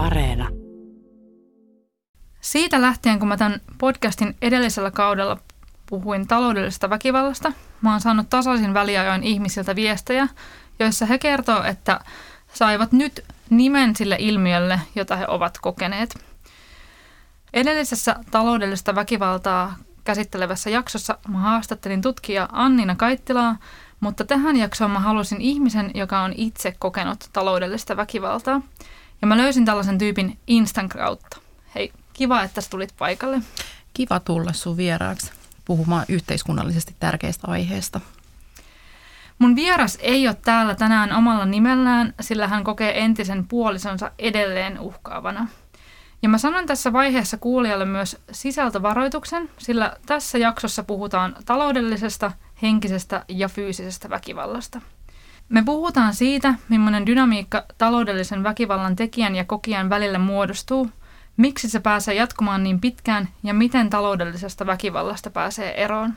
Areena. Siitä lähtien, kun mä tämän podcastin edellisellä kaudella puhuin taloudellisesta väkivallasta, mä oon saanut tasaisin väliajoin ihmisiltä viestejä, joissa he kertoo, että saivat nyt nimen sille ilmiölle, jota he ovat kokeneet. Edellisessä taloudellista väkivaltaa käsittelevässä jaksossa mä haastattelin tutkija Annina Kaittilaa, mutta tähän jaksoon mä halusin ihmisen, joka on itse kokenut taloudellista väkivaltaa. Ja mä löysin tällaisen tyypin Instan kautta. Hei, kiva, että sä tulit paikalle. Kiva tulla sun vieraaksi puhumaan yhteiskunnallisesti tärkeistä aiheista. Mun vieras ei ole täällä tänään omalla nimellään, sillä hän kokee entisen puolisonsa edelleen uhkaavana. Ja mä sanon tässä vaiheessa kuulijalle myös sisältövaroituksen, sillä tässä jaksossa puhutaan taloudellisesta, henkisestä ja fyysisestä väkivallasta. Me puhutaan siitä, millainen dynamiikka taloudellisen väkivallan tekijän ja kokijan välillä muodostuu, miksi se pääsee jatkumaan niin pitkään ja miten taloudellisesta väkivallasta pääsee eroon.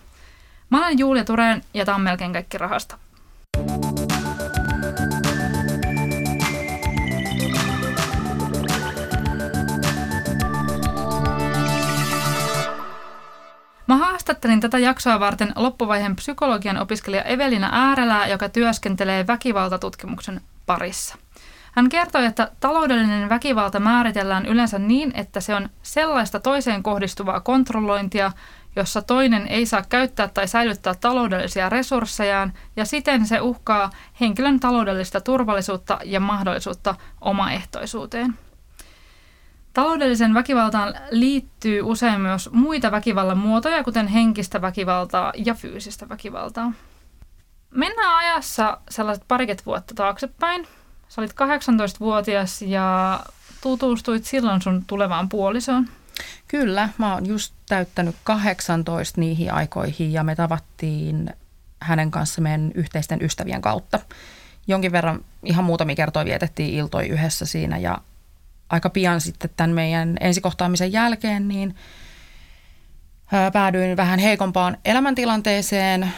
Mä olen Julia Tureen ja tämä on melkein kaikki rahasta. Mä haastattelin tätä jaksoa varten loppuvaiheen psykologian opiskelija Evelina Äärelää, joka työskentelee väkivaltatutkimuksen parissa. Hän kertoi, että taloudellinen väkivalta määritellään yleensä niin, että se on sellaista toiseen kohdistuvaa kontrollointia, jossa toinen ei saa käyttää tai säilyttää taloudellisia resurssejaan ja siten se uhkaa henkilön taloudellista turvallisuutta ja mahdollisuutta omaehtoisuuteen. Taloudellisen väkivaltaan liittyy usein myös muita väkivallan muotoja, kuten henkistä väkivaltaa ja fyysistä väkivaltaa. Mennään ajassa sellaiset pariket vuotta taaksepäin. Sä olit 18-vuotias ja tutustuit silloin sun tulevaan puolisoon. Kyllä, mä oon just täyttänyt 18 niihin aikoihin ja me tavattiin hänen kanssa meidän yhteisten ystävien kautta. Jonkin verran ihan muutamia kertoja vietettiin iltoi yhdessä siinä ja aika pian sitten tämän meidän ensikohtaamisen jälkeen, niin päädyin vähän heikompaan elämäntilanteeseen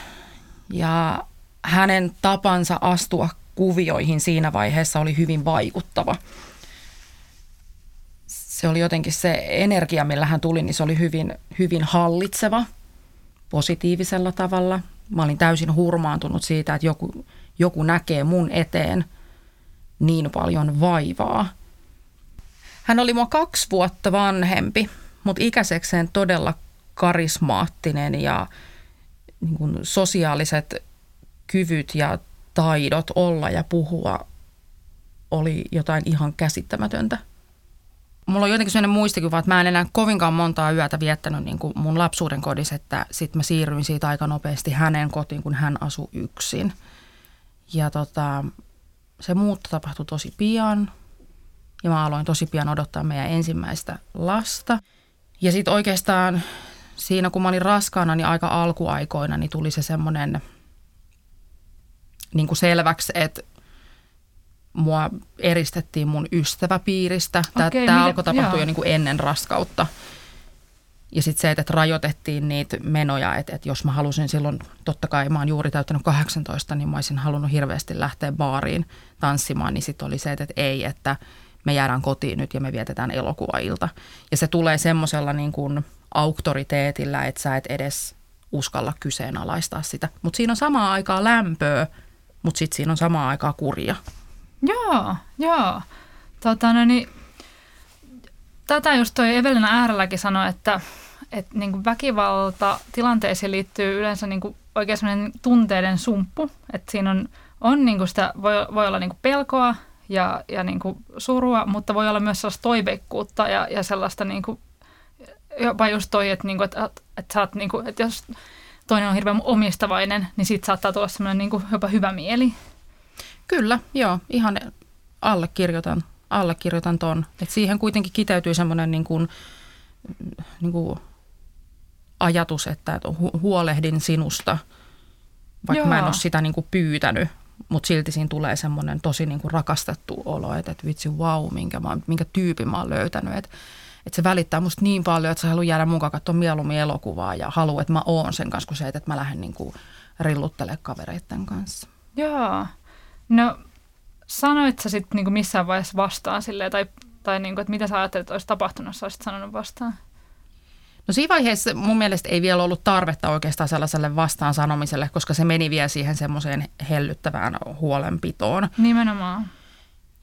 ja hänen tapansa astua kuvioihin siinä vaiheessa oli hyvin vaikuttava. Se oli jotenkin se energia, millä hän tuli, niin se oli hyvin, hyvin hallitseva positiivisella tavalla. Mä olin täysin hurmaantunut siitä, että joku, joku näkee mun eteen niin paljon vaivaa – hän oli mua kaksi vuotta vanhempi, mutta ikäisekseen todella karismaattinen ja niin kuin sosiaaliset kyvyt ja taidot olla ja puhua oli jotain ihan käsittämätöntä. Mulla on jotenkin sellainen muistikuva, että mä en enää kovinkaan montaa yötä viettänyt niin kuin mun lapsuuden kodissa, että sitten mä siirryin siitä aika nopeasti hänen kotiin, kun hän asui yksin. Ja tota, se muutto tapahtui tosi pian – ja mä aloin tosi pian odottaa meidän ensimmäistä lasta. Ja sitten oikeastaan siinä, kun mä olin raskaana, niin aika alkuaikoina, niin tuli se semmoinen niin kuin selväksi, että mua eristettiin mun ystäväpiiristä. Tämä, okay, tämä alkoi tapahtua jo niin kuin ennen raskautta. Ja sitten se, että rajoitettiin niitä menoja, että, että jos mä halusin silloin, totta kai mä oon juuri täyttänyt 18, niin mä olisin halunnut hirveästi lähteä baariin tanssimaan, niin sitten oli se, että, että ei, että – me jäädään kotiin nyt ja me vietetään elokuvailta. Ja se tulee semmoisella niin kuin auktoriteetillä, että sä et edes uskalla kyseenalaistaa sitä. Mutta siinä on samaa aikaa lämpöä, mutta sitten siinä on samaa aikaa kurja. Joo, joo. Tota, no niin, tätä just toi Evelina äärelläkin sanoi, että, että niin kuin väkivalta tilanteisiin liittyy yleensä niin kuin oikein tunteiden sumppu. Että siinä on, on niin kuin sitä, voi, voi olla niin kuin pelkoa, ja, ja niin kuin surua, mutta voi olla myös sellaista toiveikkuutta ja, ja sellaista niin kuin, jopa just toi, että, niin kuin, että, että, sä oot, niin kuin, että jos toinen on hirveän omistavainen, niin siitä saattaa tulla semmoinen niin kuin, jopa hyvä mieli. Kyllä, joo, ihan allekirjoitan, allekirjoitan ton. Et siihen kuitenkin kiteytyy semmoinen niin kuin, niin kuin ajatus, että huolehdin sinusta, vaikka Joo. mä en ole sitä niin kuin pyytänyt, mutta silti siinä tulee semmoinen tosi niin kuin rakastettu olo, että, että vitsi wow, minkä, mä, minkä tyypin mä oon löytänyt. Että, että se välittää musta niin paljon, että sä haluat jäädä mukaan katsoa mieluummin elokuvaa ja haluat, että mä oon sen kanssa, kuin se, että mä lähden niin kuin rilluttelemaan kavereiden kanssa. Joo. No sanoit sä sitten niin missään vaiheessa vastaan silleen, tai tai niin kuin, että mitä sä ajattelet, että olisi tapahtunut, jos olisit sanonut vastaan? No siinä vaiheessa mun mielestä ei vielä ollut tarvetta oikeastaan sellaiselle vastaan sanomiselle, koska se meni vielä siihen semmoiseen hellyttävään huolenpitoon. Nimenomaan.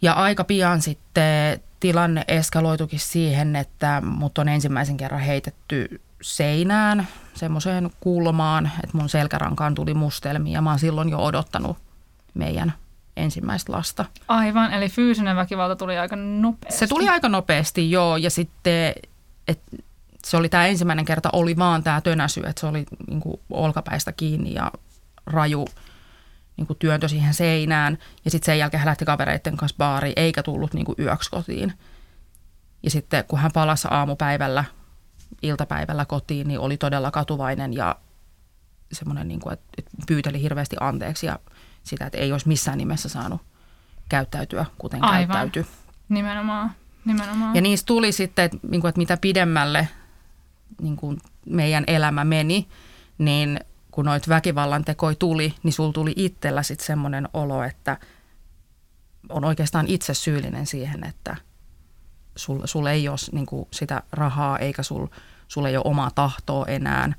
Ja aika pian sitten tilanne eskaloitukin siihen, että mut on ensimmäisen kerran heitetty seinään, semmoiseen kulmaan, että mun selkärankaan tuli mustelmia ja mä oon silloin jo odottanut meidän ensimmäistä lasta. Aivan, eli fyysinen väkivalta tuli aika nopeasti. Se tuli aika nopeasti, joo, ja sitten, että se oli tämä ensimmäinen kerta, oli vaan tämä tönäsy, että se oli niin kuin olkapäistä kiinni ja raju niin kuin työntö siihen seinään. Ja sitten sen jälkeen hän lähti kavereiden kanssa baariin, eikä tullut niin kuin yöksi kotiin. Ja sitten kun hän palasi aamupäivällä, iltapäivällä kotiin, niin oli todella katuvainen ja semmoinen, niin kuin, että pyyteli hirveästi anteeksi ja sitä, että ei olisi missään nimessä saanut käyttäytyä, kuten Aivan. käyttäytyi. Nimenomaan. Nimenomaan. Ja niistä tuli sitten, että, niin kuin, että mitä pidemmälle niin kuin meidän elämä meni, niin kun noit väkivallan tekoi tuli, niin sul tuli itsellä sitten semmoinen olo, että on oikeastaan itse syyllinen siihen, että sul, sul ei ole niin kuin sitä rahaa eikä sul, sul ei ole omaa tahtoa enää.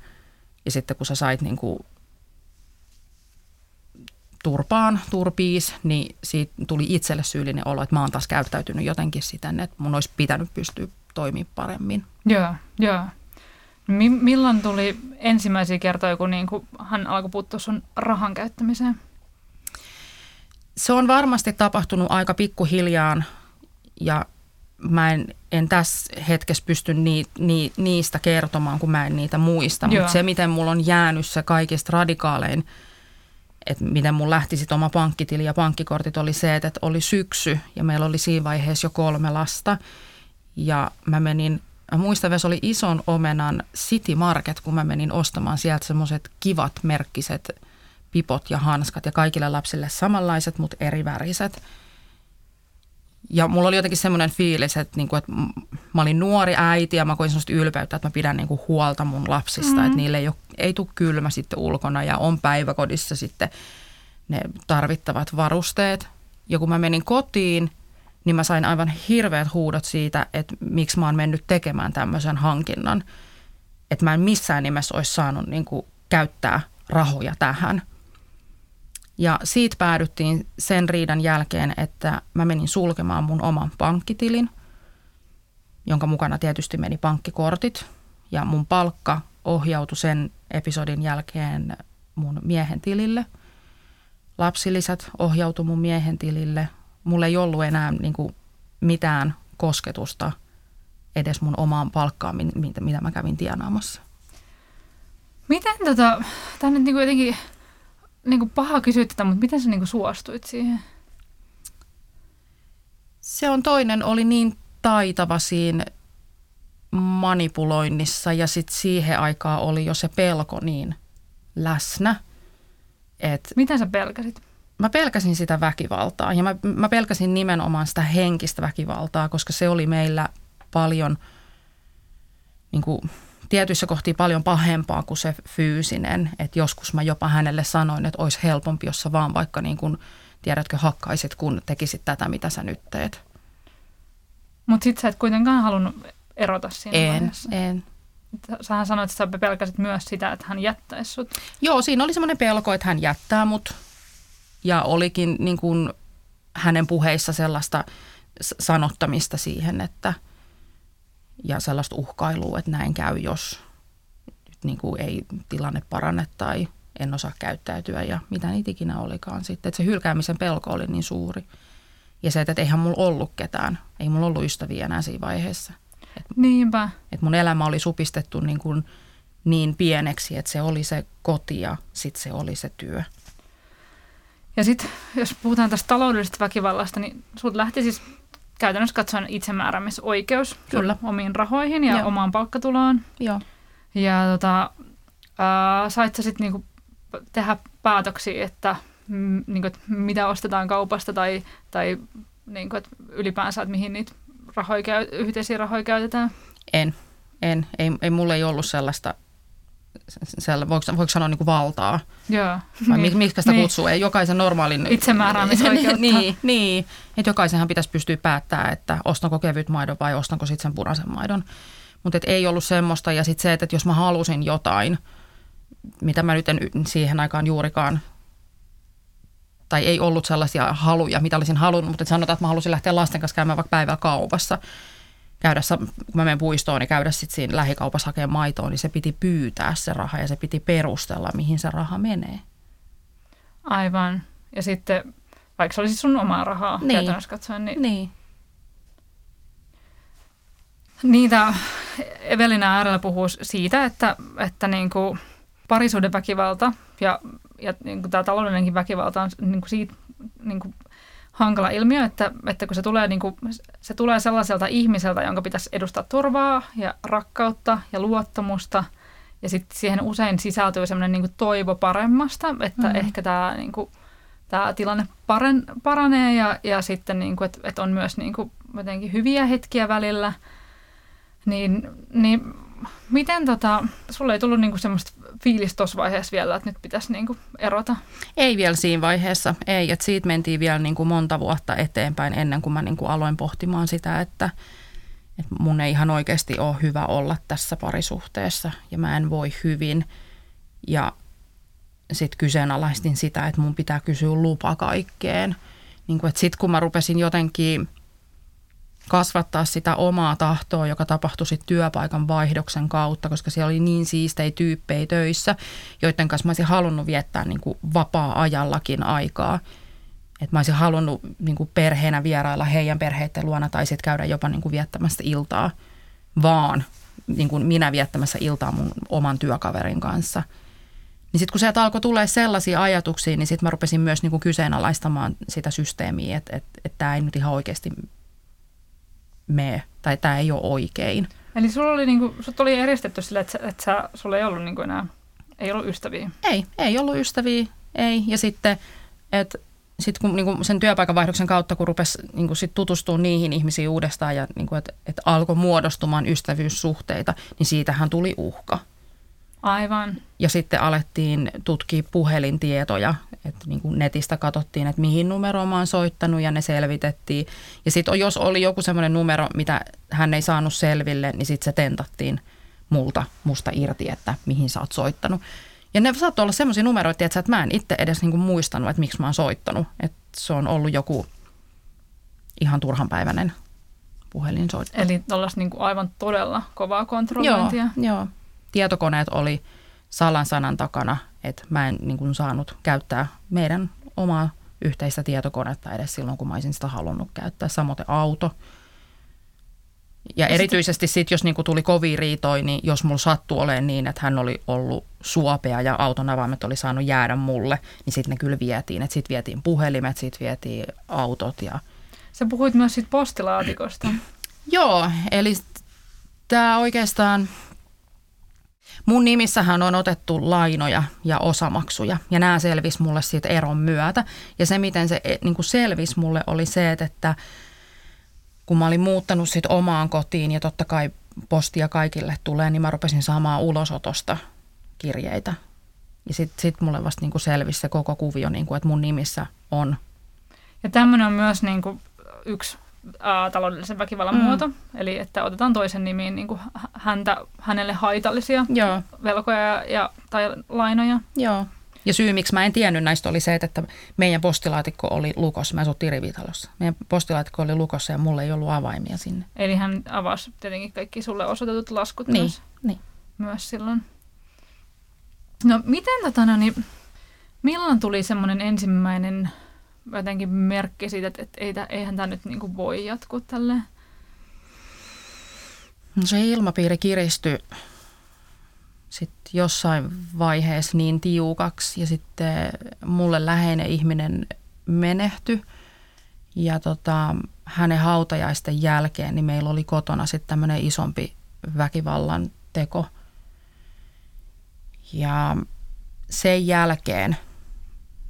Ja sitten kun sä sait niin kuin turpaan, turpiis, niin siitä tuli itselle syyllinen olo, että mä oon taas käyttäytynyt jotenkin siten, että mun olisi pitänyt pystyä toimimaan paremmin. Joo, joo. Mi- milloin tuli ensimmäisiä kertoja, kun niin kuin hän alkoi puuttua sun rahan käyttämiseen? Se on varmasti tapahtunut aika pikkuhiljaan ja mä en, en tässä hetkessä pysty ni, ni, niistä kertomaan, kun mä en niitä muista. Mutta se, miten mulla on jäänyt se kaikista radikaalein, että miten mun lähti sit oma pankkitili ja pankkikortit, oli se, että oli syksy ja meillä oli siinä vaiheessa jo kolme lasta. Ja mä menin, muistan, että se oli ison omenan City Market, kun mä menin ostamaan sieltä semmoiset kivat merkkiset pipot ja hanskat ja kaikille lapsille samanlaiset, mutta eri väriset. Ja mulla oli jotenkin semmoinen fiilis, että, niinku, että m- mä olin nuori äiti ja mä koin semmoista ylpeyttä, että mä pidän niinku huolta mun lapsista, mm-hmm. että niille ei, ole, ei tule kylmä sitten ulkona ja on päiväkodissa sitten ne tarvittavat varusteet. Ja kun mä menin kotiin, niin mä sain aivan hirveät huudot siitä, että miksi mä oon mennyt tekemään tämmöisen hankinnan. Että mä en missään nimessä olisi saanut niinku käyttää rahoja tähän – ja siitä päädyttiin sen riidan jälkeen, että mä menin sulkemaan mun oman pankkitilin, jonka mukana tietysti meni pankkikortit. Ja mun palkka ohjautui sen episodin jälkeen mun miehen tilille. Lapsilisät ohjautui mun miehen tilille. Mulla ei ollut enää niin kuin mitään kosketusta edes mun omaan palkkaan, mitä, mitä mä kävin tienaamassa. Miten tota, tämä nyt niin kuin jotenkin niin kuin paha kysyä tätä, mutta miten sä niin kuin suostuit siihen? Se on toinen, oli niin taitava siinä manipuloinnissa ja sitten siihen aikaan oli jo se pelko niin läsnä. Et Miten sä pelkäsit? Mä pelkäsin sitä väkivaltaa ja mä, mä pelkäsin nimenomaan sitä henkistä väkivaltaa, koska se oli meillä paljon, niin kuin, tietyissä kohtia paljon pahempaa kuin se fyysinen. Että joskus mä jopa hänelle sanoin, että olisi helpompi, jos sä vaan vaikka niin kuin, tiedätkö, hakkaisit, kun tekisit tätä, mitä sä nyt teet. Mutta sit sä et kuitenkaan halunnut erota siinä En, vaiheessa. en. Sähän sanoit, että sä pelkäsit myös sitä, että hän jättäisi sut. Joo, siinä oli semmoinen pelko, että hän jättää mut. Ja olikin niin kuin hänen puheissa sellaista sanottamista siihen, että ja sellaista uhkailua, että näin käy, jos niin kuin ei tilanne parane tai en osaa käyttäytyä ja mitä niitä ikinä olikaan sitten. Että se hylkäämisen pelko oli niin suuri. Ja se, että eihän mulla ollut ketään, ei mulla ollut ystäviä enää siinä vaiheessa. Niinpä. Että mun elämä oli supistettu niin, kuin niin pieneksi, että se oli se koti ja sitten se oli se työ. Ja sitten jos puhutaan tästä taloudellisesta väkivallasta, niin sulta lähti siis käytännössä katsoen itsemääräämisoikeus Kyllä. omiin rahoihin ja Joo. omaan palkkatuloon. Joo. Ja tota, ää, sait sä sitten niinku tehdä päätöksiä, että, mm, niinku, että mitä ostetaan kaupasta tai, tai niinku, että ylipäänsä, että mihin niitä rahoja yhteisiä rahoja käytetään. En, en. Ei, ei mulla ei ollut sellaista, siellä, voiko, voiko sanoa niin kuin valtaa? Joo. Vai niin. miksi sitä niin. kutsuu? Ei, jokaisen normaalin... Itsemääräämisoikeutta. niin, niin, että jokaisenhan pitäisi pystyä päättämään, että ostanko kevyt maidon vai ostanko sitten sen punaisen maidon. Mutta ei ollut semmoista. Ja sitten se, että jos mä halusin jotain, mitä mä nyt en siihen aikaan juurikaan tai ei ollut sellaisia haluja, mitä olisin halunnut, mutta sanotaan, että mä halusin lähteä lasten kanssa käymään vaikka päivällä kaupassa – käydä, kun mä menen puistoon, niin käydä sitten siinä lähikaupassa hakemaan maitoa, niin se piti pyytää se raha ja se piti perustella, mihin se raha menee. Aivan. Ja sitten, vaikka se olisi sun omaa rahaa niin. käytännössä katsoen, niin... niin. Niitä Evelina äärellä puhuu siitä, että, että niin kuin parisuuden väkivalta ja, ja niin kuin tämä taloudellinenkin väkivalta on niin kuin siitä niin kuin hankala ilmiö, että, että kun se tulee, niin kuin, se tulee sellaiselta ihmiseltä, jonka pitäisi edustaa turvaa ja rakkautta ja luottamusta, ja sitten siihen usein sisältyy semmoinen niin toivo paremmasta, että mm. ehkä tämä, niin kuin, tämä tilanne paren, paranee ja, ja sitten, niin kuin, että, että on myös niin kuin, jotenkin hyviä hetkiä välillä, niin, niin miten tota, sulle ei tullut niinku semmoista fiilistä tuossa vaiheessa vielä, että nyt pitäisi niinku erota? Ei vielä siinä vaiheessa, ei. Että siitä mentiin vielä niinku monta vuotta eteenpäin ennen kuin mä niinku aloin pohtimaan sitä, että, että mun ei ihan oikeasti ole hyvä olla tässä parisuhteessa ja mä en voi hyvin. Ja sitten kyseenalaistin sitä, että mun pitää kysyä lupa kaikkeen. Niin sitten kun mä rupesin jotenkin – kasvattaa sitä omaa tahtoa, joka tapahtui sitten työpaikan vaihdoksen kautta, koska siellä oli niin siistei tyyppejä töissä, joiden kanssa mä olisin halunnut viettää niin kuin vapaa-ajallakin aikaa. Että mä olisin halunnut niin kuin perheenä vierailla heidän perheiden luona tai sitten käydä jopa niin kuin viettämässä iltaa, vaan niin kuin minä viettämässä iltaa mun oman työkaverin kanssa. Niin sitten kun sieltä alkoi tulee sellaisia ajatuksia, niin sitten mä rupesin myös niin kuin kyseenalaistamaan sitä systeemiä, että tämä ei nyt ihan oikeasti mene, tai tämä ei ole oikein. Eli sulla oli, niinku, sut oli eristetty sille, että, että sä, sulla ei ollut niinku enää, ei ollut ystäviä? Ei, ei ollut ystäviä, ei. Ja sitten, että sitten kun niinku sen työpaikan vaihdoksen kautta, kun rupesi niinku sit tutustumaan niihin ihmisiin uudestaan ja niinku, että et alkoi muodostumaan ystävyyssuhteita, niin siitähän tuli uhka. Aivan. Ja sitten alettiin tutkia puhelintietoja, että niin kuin netistä katsottiin, että mihin numeroon mä oon soittanut ja ne selvitettiin. Ja sitten jos oli joku semmoinen numero, mitä hän ei saanut selville, niin sitten se tentattiin multa, musta irti, että mihin sä oot soittanut. Ja ne saattoi olla semmoisia numeroita, että mä en itse edes niin kuin muistanut, että miksi mä oon soittanut. Että se on ollut joku ihan turhanpäiväinen puhelinsoitto. Eli tuollaista niin aivan todella kovaa kontrollointia. Joo, joo tietokoneet oli salan sanan takana, että mä en niin kuin saanut käyttää meidän omaa yhteistä tietokonetta edes silloin, kun mä olisin sitä halunnut käyttää. Samoin auto. Ja, erityisesti sitten, jos niinku tuli kovin riitoi, niin jos mulla sattui olemaan niin, että hän oli ollut suopea ja auton avaimet oli saanut jäädä mulle, niin sitten ne kyllä vietiin. Että sitten vietiin puhelimet, sitten vietiin autot. Ja... Sä puhuit myös siitä postilaatikosta. Joo, eli tämä oikeastaan Mun nimissähän on otettu lainoja ja osamaksuja ja nämä selvisi mulle siitä eron myötä. Ja se, miten se e, niin kuin selvisi mulle oli se, että kun mä olin muuttanut sit omaan kotiin ja totta kai postia kaikille tulee, niin mä rupesin saamaan ulosotosta kirjeitä. Ja sitten sit mulle vasta niin kuin selvisi se koko kuvio, niin kuin, että mun nimissä on. Ja tämmöinen on myös niin kuin yksi ää, taloudellisen väkivallan mm. muoto, eli että otetaan toisen nimiin niin kuin häntä, hänelle haitallisia Joo. velkoja ja, tai lainoja. Joo. Ja syy, miksi mä en tiennyt näistä, oli se, että meidän postilaatikko oli lukossa. Mä asuttiin rivitalossa. Meidän postilaatikko oli lukossa ja mulla ei ollut avaimia sinne. Eli hän avasi tietenkin kaikki sulle osoitetut laskut niin, myös, niin. myös silloin. No miten tota, no, niin, milloin tuli semmoinen ensimmäinen jotenkin merkki siitä, että, että eihän tämä nyt niin kuin voi jatkua tälleen? No se ilmapiiri kiristyi sitten jossain vaiheessa niin tiukaksi ja sitten mulle läheinen ihminen menehtyi ja tota, hänen hautajaisten jälkeen niin meillä oli kotona sitten tämmöinen isompi väkivallan teko. Ja sen jälkeen –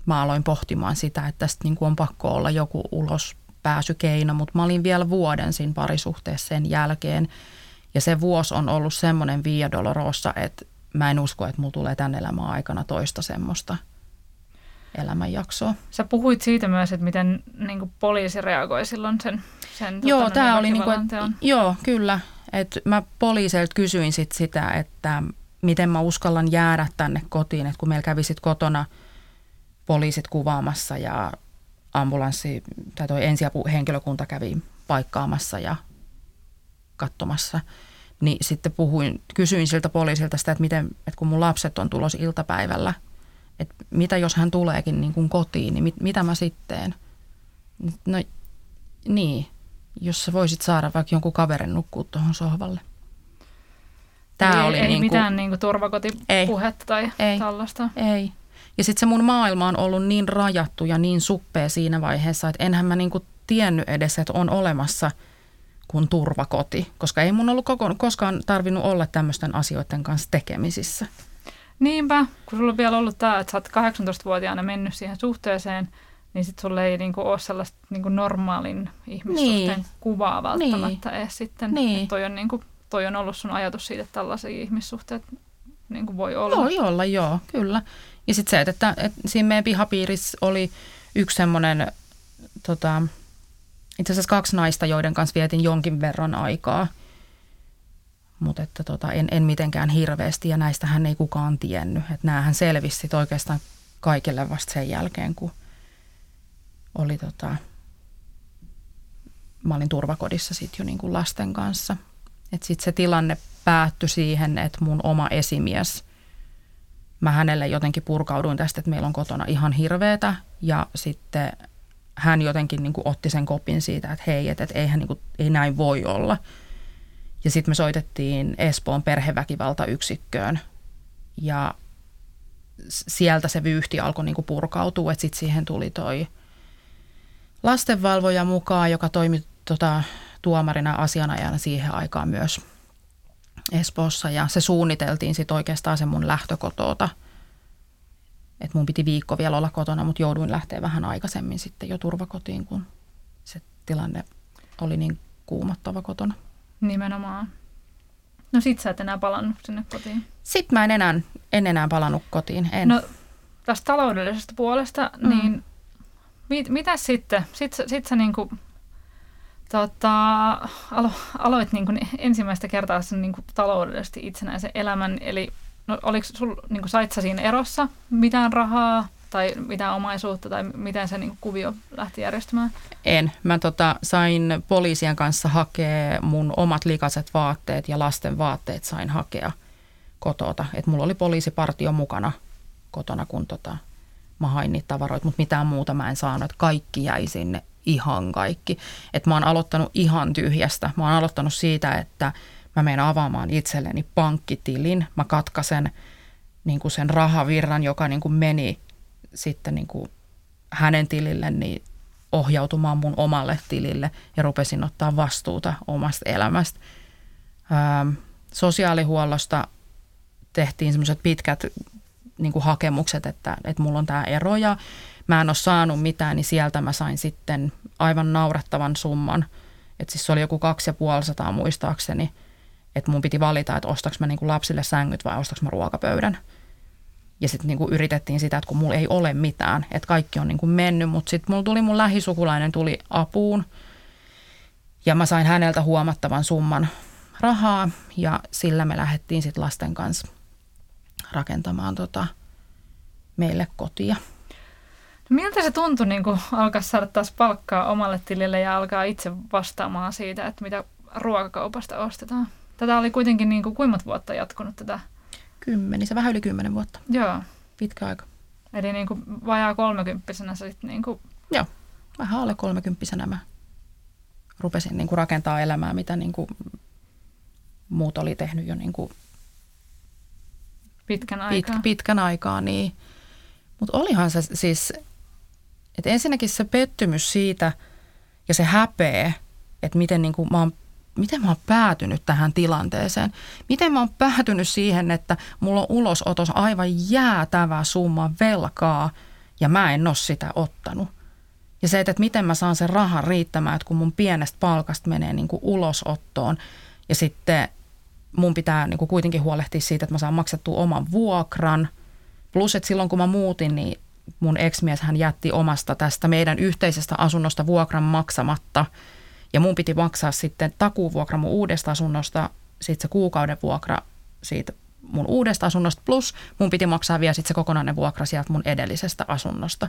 mä aloin pohtimaan sitä, että tästä niin kuin on pakko olla joku ulospääsykeino, mutta mä olin vielä vuoden siinä parisuhteessa sen jälkeen. Ja se vuosi on ollut semmoinen via dolorosa, että mä en usko, että mulla tulee tämän elämän aikana toista semmoista elämänjaksoa. Sä puhuit siitä myös, että miten niin kuin poliisi reagoi silloin sen, sen Joo, tota, tämä oli niinku, väkivallan teon. et, joo, kyllä. Et mä poliiseilta kysyin sit sitä, että miten mä uskallan jäädä tänne kotiin, että kun meillä kävi sit kotona poliisit kuvaamassa ja ambulanssi tai toi ensiapuhenkilökunta kävi paikkaamassa ja katsomassa, niin sitten puhuin, kysyin siltä poliisilta sitä, että, miten, että kun mun lapset on tulos iltapäivällä, että mitä jos hän tuleekin niin kuin kotiin, niin mit, mitä mä sitten? No niin, jos sä voisit saada vaikka jonkun kaverin nukkua tuohon sohvalle. Tää ei, oli ei niin kuin, mitään niin kuin turvakotipuhetta tai Ei. tällaista. Ei. Ja sitten se mun maailma on ollut niin rajattu ja niin suppea siinä vaiheessa, että enhän mä niinku tiennyt edes, että on olemassa kuin turvakoti. Koska ei mun ollut koko, koskaan tarvinnut olla tämmöisten asioiden kanssa tekemisissä. Niinpä, kun sulla on vielä ollut tämä, että sä oot 18-vuotiaana mennyt siihen suhteeseen, niin sitten sulla ei niinku ole sellaista niinku normaalin ihmissuhteen Niin. kuvaa välttämättä niin. edes sitten. Niin. Et Toi, on niinku, toi on ollut sun ajatus siitä, että tällaisia ihmissuhteet niinku voi olla. Voi olla, joo, kyllä. Ja sitten se, että, että, että siinä meidän pihapiirissä oli yksi semmoinen, tota, itse asiassa kaksi naista, joiden kanssa vietin jonkin verran aikaa. Mutta että tota, en, en mitenkään hirveästi ja näistähän ei kukaan tiennyt. Että näähän selvisi oikeastaan kaikille vasta sen jälkeen, kun oli tota, mä olin turvakodissa sitten jo niin kuin lasten kanssa. Sitten se tilanne päättyi siihen, että mun oma esimies, mä hänelle jotenkin purkauduin tästä, että meillä on kotona ihan hirveetä ja sitten hän jotenkin niin kuin otti sen kopin siitä, että hei, että, että eihän niin kuin, ei näin voi olla. Ja sitten me soitettiin Espoon perheväkivaltayksikköön ja sieltä se vyyhti alkoi niin kuin purkautua, että sitten siihen tuli toi lastenvalvoja mukaan, joka toimi tota, tuomarina asianajana siihen aikaan myös Espoossa ja se suunniteltiin sitten oikeastaan se mun lähtökotoota. Että mun piti viikko vielä olla kotona, mutta jouduin lähteä vähän aikaisemmin sitten jo turvakotiin, kun se tilanne oli niin kuumottava kotona. Nimenomaan. No sit sä et enää palannut sinne kotiin. Sitten mä en enää, en enää palannut kotiin. En. No tästä taloudellisesta puolesta, Mm. mm. niin mit, mitä sitten? Sitten sit sä niinku, tota, alo, aloit niinku ensimmäistä kertaa sen niinku taloudellisesti itsenäisen elämän. Eli no, oliko sul, niinku, sait sä siinä erossa mitään rahaa tai mitään omaisuutta tai miten se niinku, kuvio lähti järjestymään? En. Mä tota, sain poliisien kanssa hakea mun omat likaset vaatteet ja lasten vaatteet sain hakea kotota. Et mulla oli poliisipartio mukana kotona, kun tota, mä hain niitä tavaroita, mutta mitään muuta mä en saanut. Kaikki jäi sinne, ihan kaikki. Et mä oon aloittanut ihan tyhjästä. Mä oon aloittanut siitä, että mä menen avaamaan itselleni pankkitilin. Mä katkaisen niin kuin sen rahavirran, joka niin kuin meni sitten niin kuin hänen tilille, niin ohjautumaan mun omalle tilille ja rupesin ottaa vastuuta omasta elämästä. Ähm, sosiaalihuollosta tehtiin semmoiset pitkät niin kuin hakemukset, että, että mulla on tämä ero ja mä en ole saanut mitään, niin sieltä mä sain sitten aivan naurettavan summan. Että siis se oli joku kaksi ja puoli sataa muistaakseni, että mun piti valita, että ostaks mä niin kuin lapsille sängyt vai ostaks mä ruokapöydän. Ja sitten niinku yritettiin sitä, että kun mulla ei ole mitään, että kaikki on niinku mennyt, mutta sitten mulla tuli mun lähisukulainen tuli apuun ja mä sain häneltä huomattavan summan rahaa ja sillä me lähdettiin sitten lasten kanssa rakentamaan tota meille kotia. Miltä se tuntui niin kuin alkaa saada taas palkkaa omalle tilille ja alkaa itse vastaamaan siitä, että mitä ruokakaupasta ostetaan? Tätä oli kuitenkin niin kuin, monta vuotta jatkunut tätä? Kymmeni, se vähän yli kymmenen vuotta, Joo. pitkä aika. Eli niin kuin vajaa kolmekymppisenä sä sit niin kuin, Joo, vähän alle kolmekymppisenä mä rupesin niin kuin rakentaa elämää, mitä niin kuin muut oli tehnyt jo niin kuin pitkän pit, aikaa. pitkän aikaa. Niin. Mutta olihan se siis, että ensinnäkin se pettymys siitä ja se häpeä, että miten, niin kuin mä oon, miten mä oon päätynyt tähän tilanteeseen. Miten mä oon päätynyt siihen, että mulla on ulosotos aivan jäätävä summa velkaa ja mä en ole sitä ottanut. Ja se, että miten mä saan sen rahan riittämään, että kun mun pienestä palkasta menee niin kuin ulosottoon ja sitten mun pitää niin kuin kuitenkin huolehtia siitä, että mä saan maksettua oman vuokran. Plus, että silloin kun mä muutin, niin mun ex-mies hän jätti omasta tästä meidän yhteisestä asunnosta vuokran maksamatta. Ja mun piti maksaa sitten takuuvuokra mun uudesta asunnosta, sitten se kuukauden vuokra siitä mun uudesta asunnosta, plus mun piti maksaa vielä sitten se kokonainen vuokra sieltä mun edellisestä asunnosta.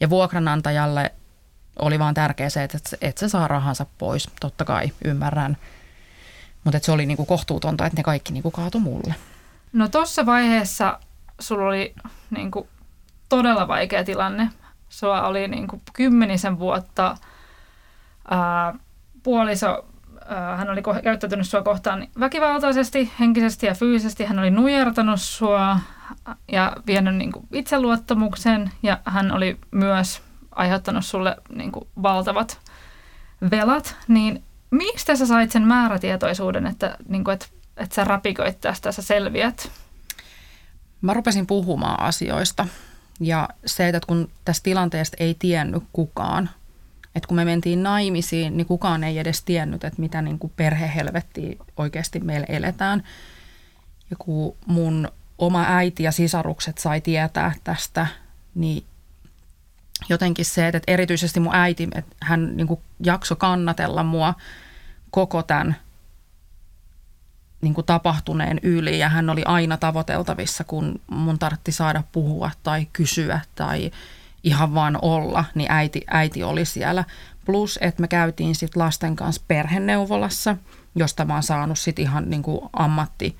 Ja vuokranantajalle oli vaan tärkeä se, että, että se saa rahansa pois. Totta kai, ymmärrän. Mutta se oli niinku kohtuutonta, että ne kaikki niinku kaatu mulle. No tuossa vaiheessa sulla oli niinku todella vaikea tilanne. Sua oli niinku kymmenisen vuotta ää, puoliso, ää, hän oli käyttäytynyt sua kohtaan väkivaltaisesti, henkisesti ja fyysisesti. Hän oli nujertanut sua ja vienyt niinku itseluottamuksen ja hän oli myös aiheuttanut sulle niinku valtavat velat. Niin mistä sä sait sen määrätietoisuuden, että, niinku, et, että sä rapikoit tästä, sä selviät? Mä rupesin puhumaan asioista ja se, että kun tästä tilanteesta ei tiennyt kukaan, että kun me mentiin naimisiin, niin kukaan ei edes tiennyt, että mitä niin kuin perhehelvettiä oikeasti meillä eletään. Ja kun mun oma äiti ja sisarukset sai tietää tästä, niin jotenkin se, että erityisesti mun äiti, että hän niin kuin jakso kannatella mua koko tämän niin kuin tapahtuneen yli ja hän oli aina tavoiteltavissa, kun mun tartti saada puhua tai kysyä tai ihan vaan olla, niin äiti, äiti oli siellä. Plus, että me käytiin sitten lasten kanssa perheneuvolassa, josta mä oon saanut sitten ihan niin kuin ammatti,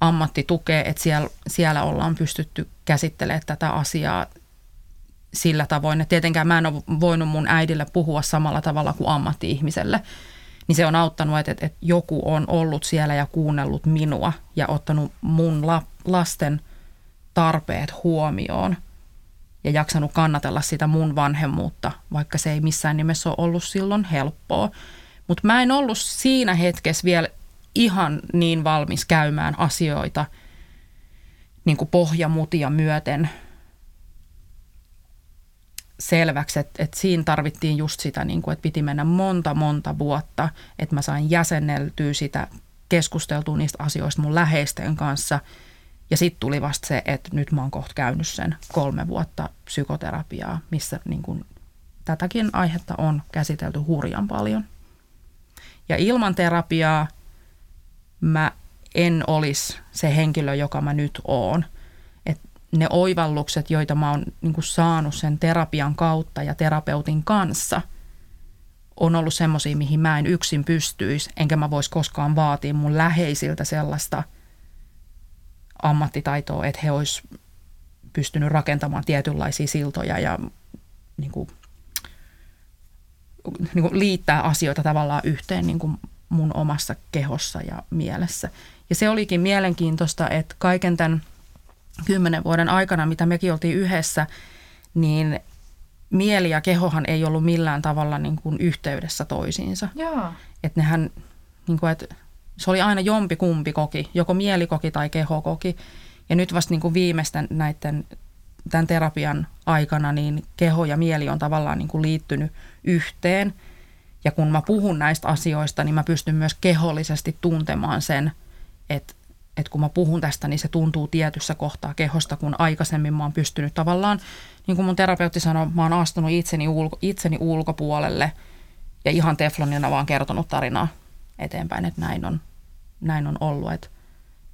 ammattitukea, että siellä, siellä ollaan pystytty käsittelemään tätä asiaa sillä tavoin, että tietenkään mä en ole voinut mun äidille puhua samalla tavalla kuin ammatti-ihmiselle – niin se on auttanut, että, että joku on ollut siellä ja kuunnellut minua ja ottanut mun la, lasten tarpeet huomioon ja jaksanut kannatella sitä mun vanhemmuutta, vaikka se ei missään nimessä ole ollut silloin helppoa. Mutta mä en ollut siinä hetkessä vielä ihan niin valmis käymään asioita niin kuin pohjamutia myöten – selväksi, että, että siinä tarvittiin just sitä, niin kuin, että piti mennä monta, monta vuotta, että mä sain jäsenneltyä sitä, keskusteltua niistä asioista mun läheisten kanssa. Ja sitten tuli vasta se, että nyt mä oon kohta käynyt sen kolme vuotta psykoterapiaa, missä niin kuin, tätäkin aihetta on käsitelty hurjan paljon. Ja ilman terapiaa mä en olisi se henkilö, joka mä nyt oon – ne oivallukset, joita mä oon niin kuin saanut sen terapian kautta ja terapeutin kanssa, on ollut semmoisia, mihin mä en yksin pystyisi, enkä mä vois koskaan vaatia mun läheisiltä sellaista ammattitaitoa, että he olisi pystynyt rakentamaan tietynlaisia siltoja ja niin kuin, niin kuin liittää asioita tavallaan yhteen niin kuin mun omassa kehossa ja mielessä. Ja se olikin mielenkiintoista, että kaiken tämän – kymmenen vuoden aikana, mitä mekin oltiin yhdessä, niin mieli ja kehohan ei ollut millään tavalla niin kuin yhteydessä toisiinsa. Että nehän, niin kuin, että se oli aina jompi kumpi koki, joko mieli koki tai keho koki. Ja nyt vasta niin kuin viimeisten näiden tämän terapian aikana, niin keho ja mieli on tavallaan niin kuin liittynyt yhteen. Ja kun mä puhun näistä asioista, niin mä pystyn myös kehollisesti tuntemaan sen, että että kun mä puhun tästä, niin se tuntuu tietyssä kohtaa kehosta, kun aikaisemmin mä oon pystynyt tavallaan, niin kuin mun terapeutti sanoi, mä oon astunut itseni, ulko, itseni ulkopuolelle ja ihan teflonina vaan kertonut tarinaa eteenpäin, että näin on, näin on ollut. Että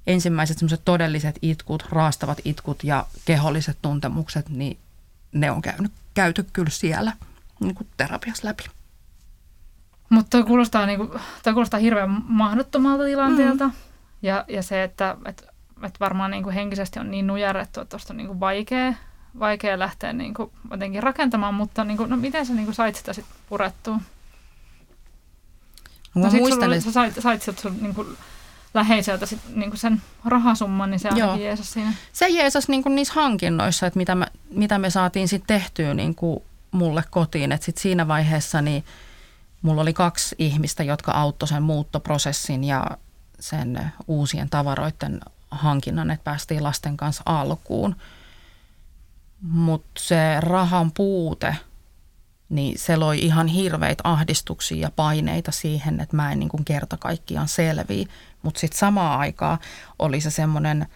ensimmäiset semmoiset todelliset itkut, raastavat itkut ja keholliset tuntemukset, niin ne on käynyt, käyty kyllä siellä niin kuin terapiassa läpi. Mutta kuulostaa, niin kuin, kuulostaa hirveän mahdottomalta tilanteelta. Mm ja, ja se, että et, et varmaan niin kuin henkisesti on niin nujerrettu, että tuosta on niin kuin vaikea, vaikea lähteä niin kuin jotenkin rakentamaan, mutta niin kuin, no miten sä niin kuin sait sitä sitten purettua? No, no muistelin. Sä sait, sait sieltä sun niin kuin läheiseltä sit, niin kuin sen rahasumman, niin se ainakin jeesas siinä. Se jeesas niin kuin niissä hankinnoissa, että mitä me, mitä me saatiin sitten tehtyä niin kuin mulle kotiin. Että sitten siinä vaiheessa niin mulla oli kaksi ihmistä, jotka auttoi sen muuttoprosessin ja sen uusien tavaroiden hankinnan, että päästiin lasten kanssa alkuun. Mutta se rahan puute niin se loi ihan hirveitä ahdistuksia ja paineita siihen, että mä en niin kuin kerta kaikkiaan selviä. Mutta sitten samaan aikaan oli se semmoinen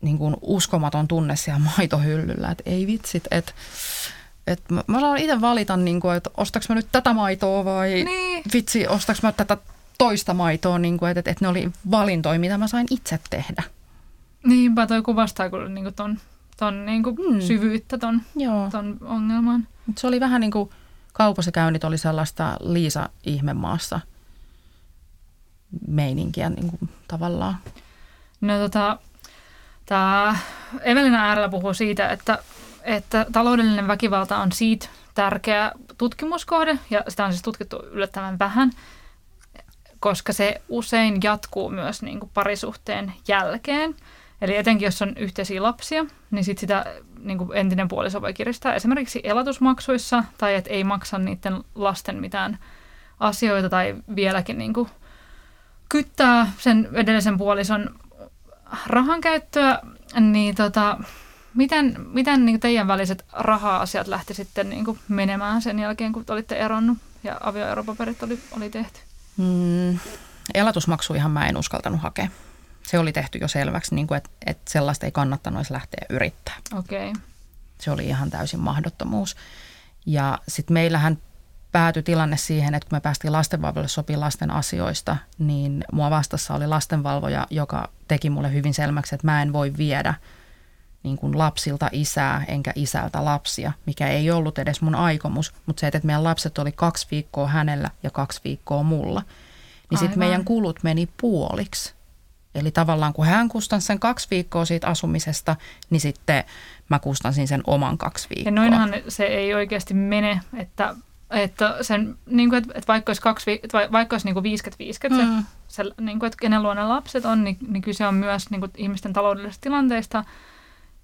niin kuin uskomaton tunne siellä maitohyllyllä, että ei vitsit, että et mä, mä saan itse valita, niin kuin, että ostaks mä nyt tätä maitoa vai niin. vitsi, ostaks mä tätä toista maitoa, niin kuin, että, että ne oli valintoja, mitä mä sain itse tehdä. Niinpä, toi kuvastaa kyllä niin kuin ton, ton niin kuin mm. syvyyttä ton, Joo. ton ongelman. Se oli vähän niin kuin kaupassa käynnit oli sellaista Liisa ihmemaassa meininkiä niin kuin tavallaan. No tota, tämä Evelina äärellä puhuu siitä, että, että taloudellinen väkivalta on siitä tärkeä tutkimuskohde, ja sitä on siis tutkittu yllättävän vähän, koska se usein jatkuu myös niin kuin parisuhteen jälkeen. Eli etenkin jos on yhteisiä lapsia, niin sit sitä niin kuin entinen puoliso voi kiristää esimerkiksi elatusmaksuissa tai että ei maksa niiden lasten mitään asioita tai vieläkin niin kuin kyttää sen edellisen puolison rahan käyttöä, niin tota, miten, miten niin teidän väliset raha-asiat lähti sitten niin kuin menemään sen jälkeen, kun olitte eronnut ja avioeropaperit oli, oli tehty? Mm, elatusmaksuihan mä en uskaltanut hakea se oli tehty jo selväksi, niin että, että sellaista ei kannattanut edes lähteä yrittää. Okay. Se oli ihan täysin mahdottomuus. Ja sitten meillähän päätyi tilanne siihen, että kun me päästiin lastenvalvojalle sopii lasten asioista, niin mua vastassa oli lastenvalvoja, joka teki mulle hyvin selväksi, että mä en voi viedä niin kuin lapsilta isää enkä isältä lapsia, mikä ei ollut edes mun aikomus, mutta se, että meidän lapset oli kaksi viikkoa hänellä ja kaksi viikkoa mulla, niin sitten meidän kulut meni puoliksi. Eli tavallaan kun hän kustansi sen kaksi viikkoa siitä asumisesta, niin sitten mä kustansin sen oman kaksi viikkoa. Ja noinhan se ei oikeasti mene, että, että, sen, niin kuin, että vaikka olisi, kaksi, vaikka olisi niin kuin 50-50 mm. se, se niin kuin, että kenen luonne lapset on, niin, niin kyse on myös niin kuin ihmisten taloudellisesta tilanteesta.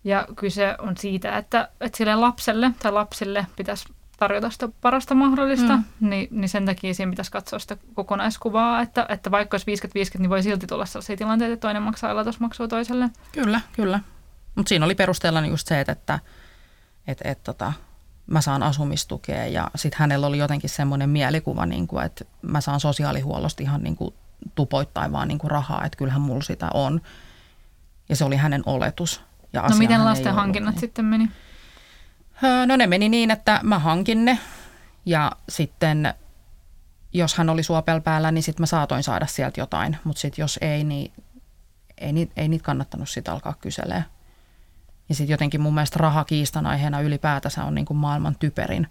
Ja kyse on siitä, että, että sille lapselle tai lapsille pitäisi tarjota sitä parasta mahdollista, mm. niin, niin sen takia siinä pitäisi katsoa sitä kokonaiskuvaa, että, että vaikka olisi 50-50, niin voi silti tulla sellaisia tilanteita, että toinen maksaa elatusmaksua toiselle. Kyllä, kyllä. Mutta siinä oli perusteella just se, että, että et, et, tota, mä saan asumistukea ja sitten hänellä oli jotenkin semmoinen mielikuva, niin kuin, että mä saan sosiaalihuollosta ihan niin kuin tupoittain vaan niin kuin rahaa, että kyllähän mulla sitä on. Ja se oli hänen oletus. Ja no miten lasten hankinnat niin. sitten meni? No ne meni niin, että mä hankin ne ja sitten jos hän oli suopel päällä, niin sitten mä saatoin saada sieltä jotain, mutta sitten jos ei, niin ei, niitä, ei niitä kannattanut sitten alkaa kyselee. Ja sitten jotenkin mun mielestä raha kiistan aiheena ylipäätänsä on niin kuin maailman typerin.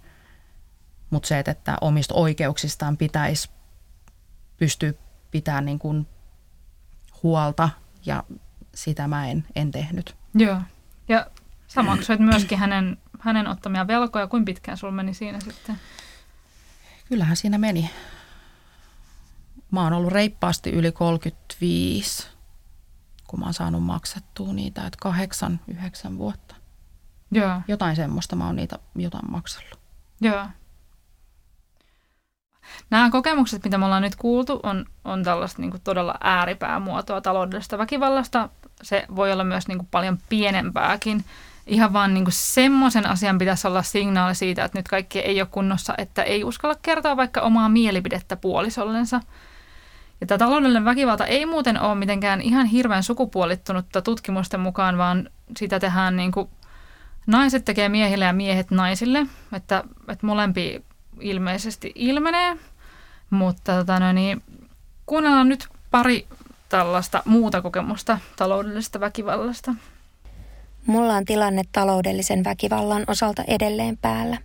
Mutta se, että omista oikeuksistaan pitäisi pystyä pitämään niin kuin huolta ja sitä mä en, en tehnyt. Joo. Ja sä maksoit myöskin hänen hänen ottamia velkoja. Kuinka pitkään sulla meni siinä sitten? Kyllähän siinä meni. Mä oon ollut reippaasti yli 35, kun mä oon saanut maksettua niitä, että kahdeksan, yhdeksän vuotta. Joo. Jotain semmoista mä oon niitä jotain maksellut. Joo. Nämä kokemukset, mitä me ollaan nyt kuultu, on, on tällaista niin kuin todella ääripäämuotoa taloudellisesta väkivallasta. Se voi olla myös niin kuin paljon pienempääkin ihan vaan niin semmoisen asian pitäisi olla signaali siitä, että nyt kaikki ei ole kunnossa, että ei uskalla kertoa vaikka omaa mielipidettä puolisollensa. Ja tämä taloudellinen väkivalta ei muuten ole mitenkään ihan hirveän sukupuolittunutta tutkimusten mukaan, vaan sitä tehdään niin kuin naiset tekee miehille ja miehet naisille, että, että molempi ilmeisesti ilmenee. Mutta tota, no niin, kuunnellaan nyt pari tällaista muuta kokemusta taloudellisesta väkivallasta. Mulla on tilanne taloudellisen väkivallan osalta edelleen päällä.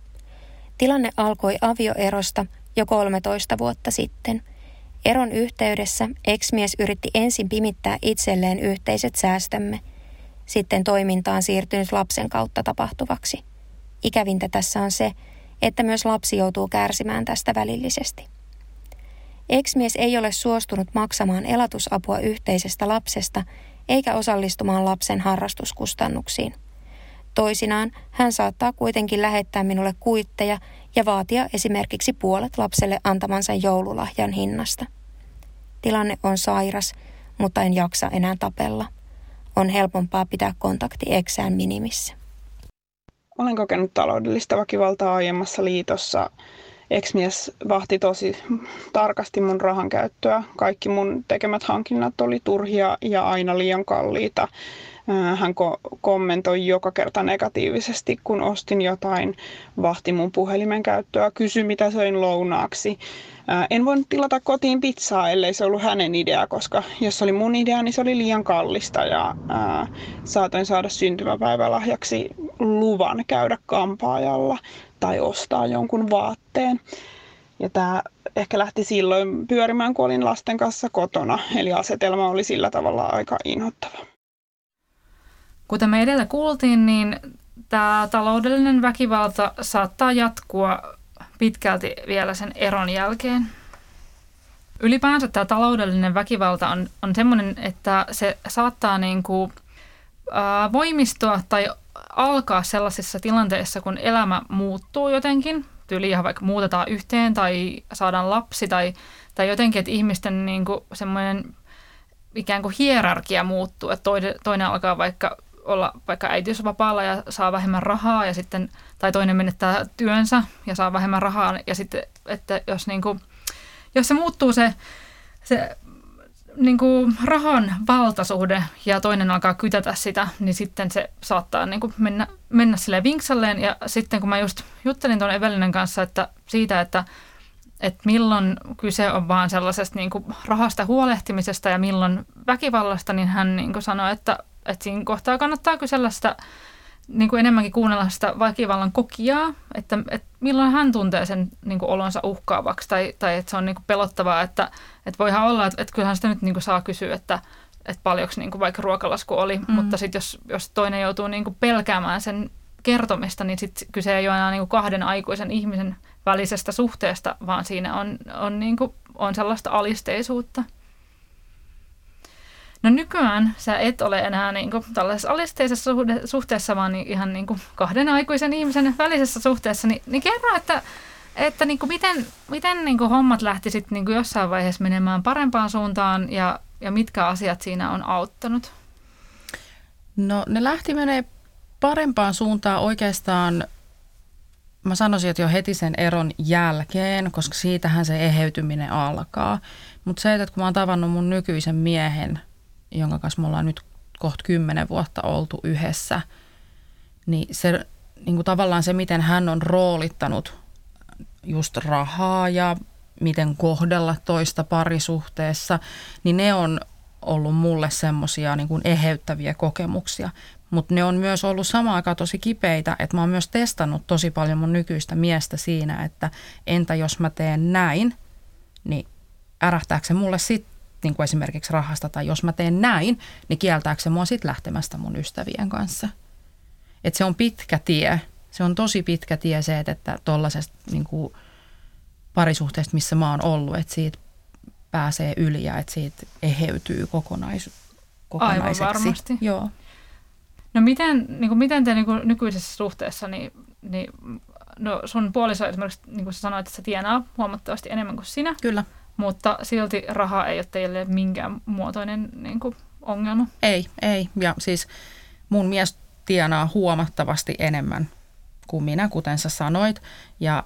Tilanne alkoi avioerosta jo 13 vuotta sitten. Eron yhteydessä ex-mies yritti ensin pimittää itselleen yhteiset säästömme, sitten toimintaan siirtynyt lapsen kautta tapahtuvaksi. Ikävintä tässä on se, että myös lapsi joutuu kärsimään tästä välillisesti. Ex-mies ei ole suostunut maksamaan elatusapua yhteisestä lapsesta eikä osallistumaan lapsen harrastuskustannuksiin. Toisinaan hän saattaa kuitenkin lähettää minulle kuitteja ja vaatia esimerkiksi puolet lapselle antamansa joululahjan hinnasta. Tilanne on sairas, mutta en jaksa enää tapella. On helpompaa pitää kontakti eksään minimissä. Olen kokenut taloudellista väkivaltaa aiemmassa liitossa. Ex-mies vahti tosi tarkasti mun rahan käyttöä. Kaikki mun tekemät hankinnat oli turhia ja aina liian kalliita. Hän ko- kommentoi joka kerta negatiivisesti, kun ostin jotain, vahti mun puhelimen käyttöä, kysyi mitä söin lounaaksi. En voinut tilata kotiin pizzaa, ellei se ollut hänen idea, koska jos oli mun idea, niin se oli liian kallista ja ää, saatoin saada syntymäpäivälahjaksi luvan käydä kampaajalla tai ostaa jonkun vaatteen. Ja tämä ehkä lähti silloin pyörimään, kun olin lasten kanssa kotona, eli asetelma oli sillä tavalla aika inhottava. Kuten me edellä kuultiin, niin tämä taloudellinen väkivalta saattaa jatkua pitkälti vielä sen eron jälkeen. Ylipäänsä tämä taloudellinen väkivalta on, on sellainen, että se saattaa niin kuin, ää, voimistua tai alkaa sellaisissa tilanteissa, kun elämä muuttuu jotenkin. Tyyli ihan vaikka muutetaan yhteen tai saadaan lapsi tai, tai jotenkin, että ihmisten niin kuin semmoinen ikään kuin hierarkia muuttuu, että toinen, toinen alkaa vaikka olla vaikka äitiysvapaalla ja saa vähemmän rahaa ja sitten, tai toinen menettää työnsä ja saa vähemmän rahaa ja sitten, että jos, niin kuin, jos se muuttuu se, se niin kuin rahan valtasuhde ja toinen alkaa kytätä sitä, niin sitten se saattaa niin kuin mennä, mennä sille vinksalleen. Ja sitten kun mä just juttelin tuon Evelinen kanssa että siitä, että, että milloin kyse on vaan sellaisesta niin kuin rahasta huolehtimisesta ja milloin väkivallasta, niin hän niin kuin sanoi, että että siinä kohtaa kannattaa kysellä sitä niin kuin enemmänkin kuunnella sitä väkivallan kokijaa, että, että milloin hän tuntee sen niin kuin olonsa uhkaavaksi tai, tai että se on niin kuin pelottavaa, että, että voihan olla, että, että kyllähän sitä nyt niin kuin saa kysyä, että, että paljonko niin kuin vaikka ruokalasku oli, mm. mutta sitten jos, jos toinen joutuu niin kuin pelkäämään sen kertomista, niin sitten kyse ei ole enää niin kuin kahden aikuisen ihmisen välisestä suhteesta, vaan siinä on, on, niin kuin, on sellaista alisteisuutta. No nykyään sä et ole enää niin kuin tällaisessa alisteisessa suhteessa, vaan niin ihan niin kuin kahden aikuisen ihmisen välisessä suhteessa. Niin, niin kerro, että, että niin kuin miten, miten niin kuin hommat lähti sitten niin kuin jossain vaiheessa menemään parempaan suuntaan ja, ja mitkä asiat siinä on auttanut? No ne lähti menee parempaan suuntaan oikeastaan, mä sanoisin, että jo heti sen eron jälkeen, koska siitähän se eheytyminen alkaa. Mutta se, että kun mä oon tavannut mun nykyisen miehen – jonka kanssa me ollaan nyt kohta kymmenen vuotta oltu yhdessä, niin se niin kuin tavallaan se, miten hän on roolittanut just rahaa ja miten kohdella toista parisuhteessa, niin ne on ollut mulle semmoisia niin eheyttäviä kokemuksia. Mutta ne on myös ollut samaan aikaan tosi kipeitä, että mä oon myös testannut tosi paljon mun nykyistä miestä siinä, että entä jos mä teen näin, niin ärähtääkö se mulle sitten niin kuin esimerkiksi rahasta, tai jos mä teen näin, niin kieltääkö se mua sitten lähtemästä mun ystävien kanssa. Et se on pitkä tie. Se on tosi pitkä tie se, että tuollaisesta niin parisuhteesta, missä mä oon ollut, että siitä pääsee yli ja että siitä eheytyy kokonais, kokonaiseksi. Aivan varmasti. Joo. No miten, niin kuin, miten te niin kuin, nykyisessä suhteessa, niin, niin no sun puoliso esimerkiksi, niin kuin sä sanoit, että se tienaa huomattavasti enemmän kuin sinä. Kyllä. Mutta silti raha ei ole teille minkään muotoinen niin kuin, ongelma. Ei, ei. Ja siis mun mies tienaa huomattavasti enemmän kuin minä, kuten sä sanoit. Ja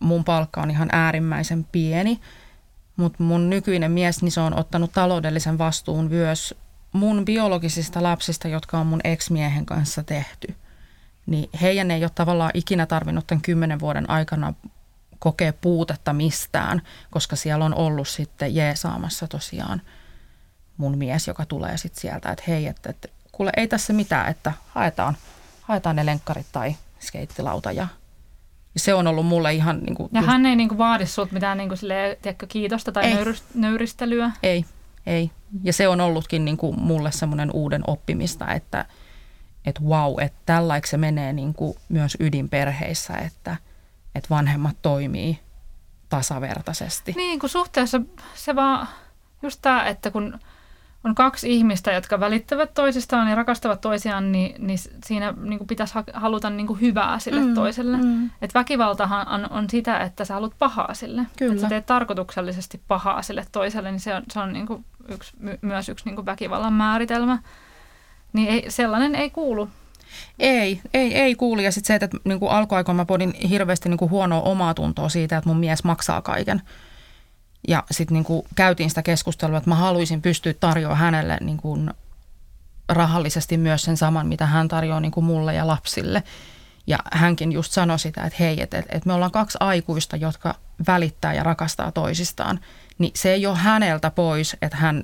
mun palkka on ihan äärimmäisen pieni. Mutta mun nykyinen mies, niin se on ottanut taloudellisen vastuun myös mun biologisista lapsista, jotka on mun ex-miehen kanssa tehty. Niin heidän ei ole tavallaan ikinä tarvinnut tämän kymmenen vuoden aikana kokee puutetta mistään, koska siellä on ollut sitten jeesaamassa tosiaan mun mies, joka tulee sitten sieltä, että hei, että, että kuule ei tässä mitään, että haetaan, haetaan ne lenkkarit tai skeittilauta ja se on ollut mulle ihan... Niin kuin, ja just, hän ei niin kuin vaadi sinulta mitään niin kuin silleen, tiedätkö, kiitosta tai ei, nöyristelyä? Ei, ei. Ja se on ollutkin niin kuin mulle semmoinen uuden oppimista, että, että wow, että tällaiksi se menee niin kuin myös ydinperheissä, että – että vanhemmat toimii tasavertaisesti. Niin, kun suhteessa se vaan just tämä, että kun on kaksi ihmistä, jotka välittävät toisistaan ja rakastavat toisiaan, niin, niin siinä niin kuin pitäisi haluta niin kuin hyvää sille mm, toiselle. Mm. Et väkivaltahan on, on sitä, että sä haluat pahaa sille. Kyllä. Että sä teet tarkoituksellisesti pahaa sille toiselle, niin se on, se on niin kuin yksi, my, myös yksi niin kuin väkivallan määritelmä. Niin ei, sellainen ei kuulu Ei, ei, ei kuuli. Ja sitten se, että niin kuin alkuaikoina mä podin hirveästi niin kuin huonoa omaa tuntoa siitä, että mun mies maksaa kaiken. Ja sitten niin käytiin sitä keskustelua, että mä haluaisin pystyä tarjoamaan hänelle niin kuin rahallisesti myös sen saman, mitä hän tarjoaa niin kuin mulle ja lapsille. Ja hänkin just sanoi sitä, että hei, että, että me ollaan kaksi aikuista, jotka välittää ja rakastaa toisistaan. Niin se ei ole häneltä pois, että hän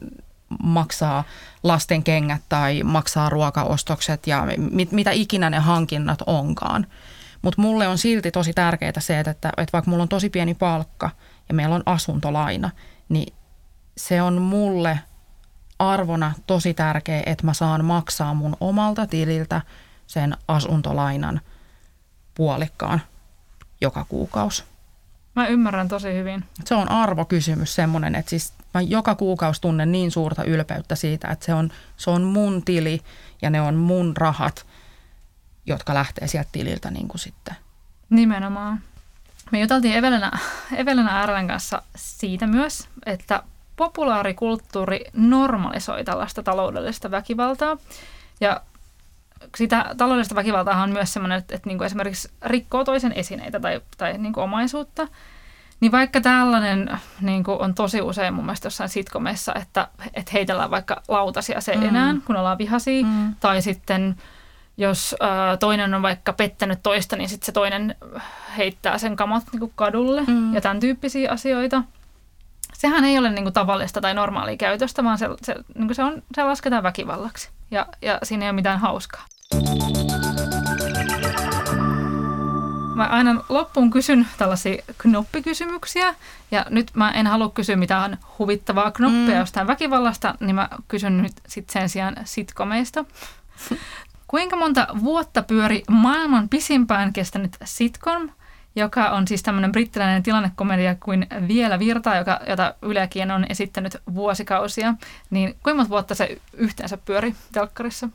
maksaa lasten kengät tai maksaa ruokaostokset ja mit, mitä ikinä ne hankinnat onkaan. Mutta mulle on silti tosi tärkeää se, että, että vaikka mulla on tosi pieni palkka ja meillä on asuntolaina, niin se on mulle arvona tosi tärkeä, että mä saan maksaa mun omalta tililtä sen asuntolainan puolikkaan joka kuukausi. Mä ymmärrän tosi hyvin. Se on arvokysymys semmoinen, että siis mä joka kuukausi tunnen niin suurta ylpeyttä siitä, että se on, se on mun tili ja ne on mun rahat, jotka lähtee sieltä tililtä niin kuin sitten. Nimenomaan. Me juteltiin Evelina, Evelina Ärvän kanssa siitä myös, että populaarikulttuuri normalisoi tällaista taloudellista väkivaltaa. Ja sitä taloudellista väkivaltaa on myös sellainen, että, että niin kuin esimerkiksi rikkoo toisen esineitä tai, tai niin kuin omaisuutta. Niin vaikka tällainen niin kuin on tosi usein mun mielestä jossain sitkomeissa, että, että heitellään vaikka lautasia seinään, mm. kun ollaan vihaisia, mm. tai sitten jos ä, toinen on vaikka pettänyt toista, niin sitten se toinen heittää sen kamat niin kuin kadulle mm. ja tämän tyyppisiä asioita. Sehän ei ole niin kuin tavallista tai normaalia käytöstä, vaan se, se, niin kuin se, on, se lasketaan väkivallaksi ja, ja siinä ei ole mitään hauskaa. Mä aina loppuun kysyn tällaisia knoppikysymyksiä, ja nyt mä en halua kysyä mitään huvittavaa knoppia mm. jostain väkivallasta, niin mä kysyn nyt sit sen sijaan sitkomeista. Kuinka monta vuotta pyöri maailman pisimpään kestänyt sitcom, joka on siis tämmöinen brittiläinen tilannekomedia kuin Vielä virtaa, joka, jota Ylekin on esittänyt vuosikausia. Niin kuinka monta vuotta se yhteensä pyöri telkkarissa?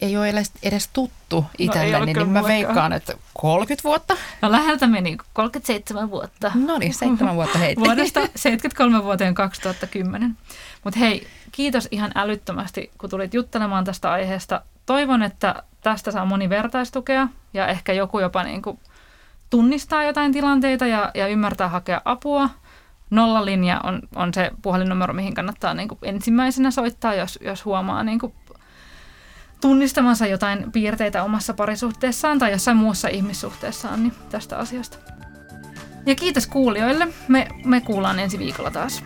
Ei ole edes, edes tuttu itselleni, no, niin mä veikkaan, että 30 vuotta. No läheltä meni 37 vuotta. No niin, 7 vuotta heitä. Vuodesta 73 vuoteen 2010. Mutta hei, kiitos ihan älyttömästi, kun tulit juttelemaan tästä aiheesta. Toivon, että tästä saa moni vertaistukea ja ehkä joku jopa niin kuin tunnistaa jotain tilanteita ja, ja ymmärtää hakea apua. Nollalinja on, on se puhelinnumero, mihin kannattaa niin kuin ensimmäisenä soittaa, jos, jos huomaa niin kuin tunnistamansa jotain piirteitä omassa parisuhteessaan tai jossain muussa ihmissuhteessaan niin tästä asiasta. Ja kiitos kuulijoille. Me, me kuullaan ensi viikolla taas.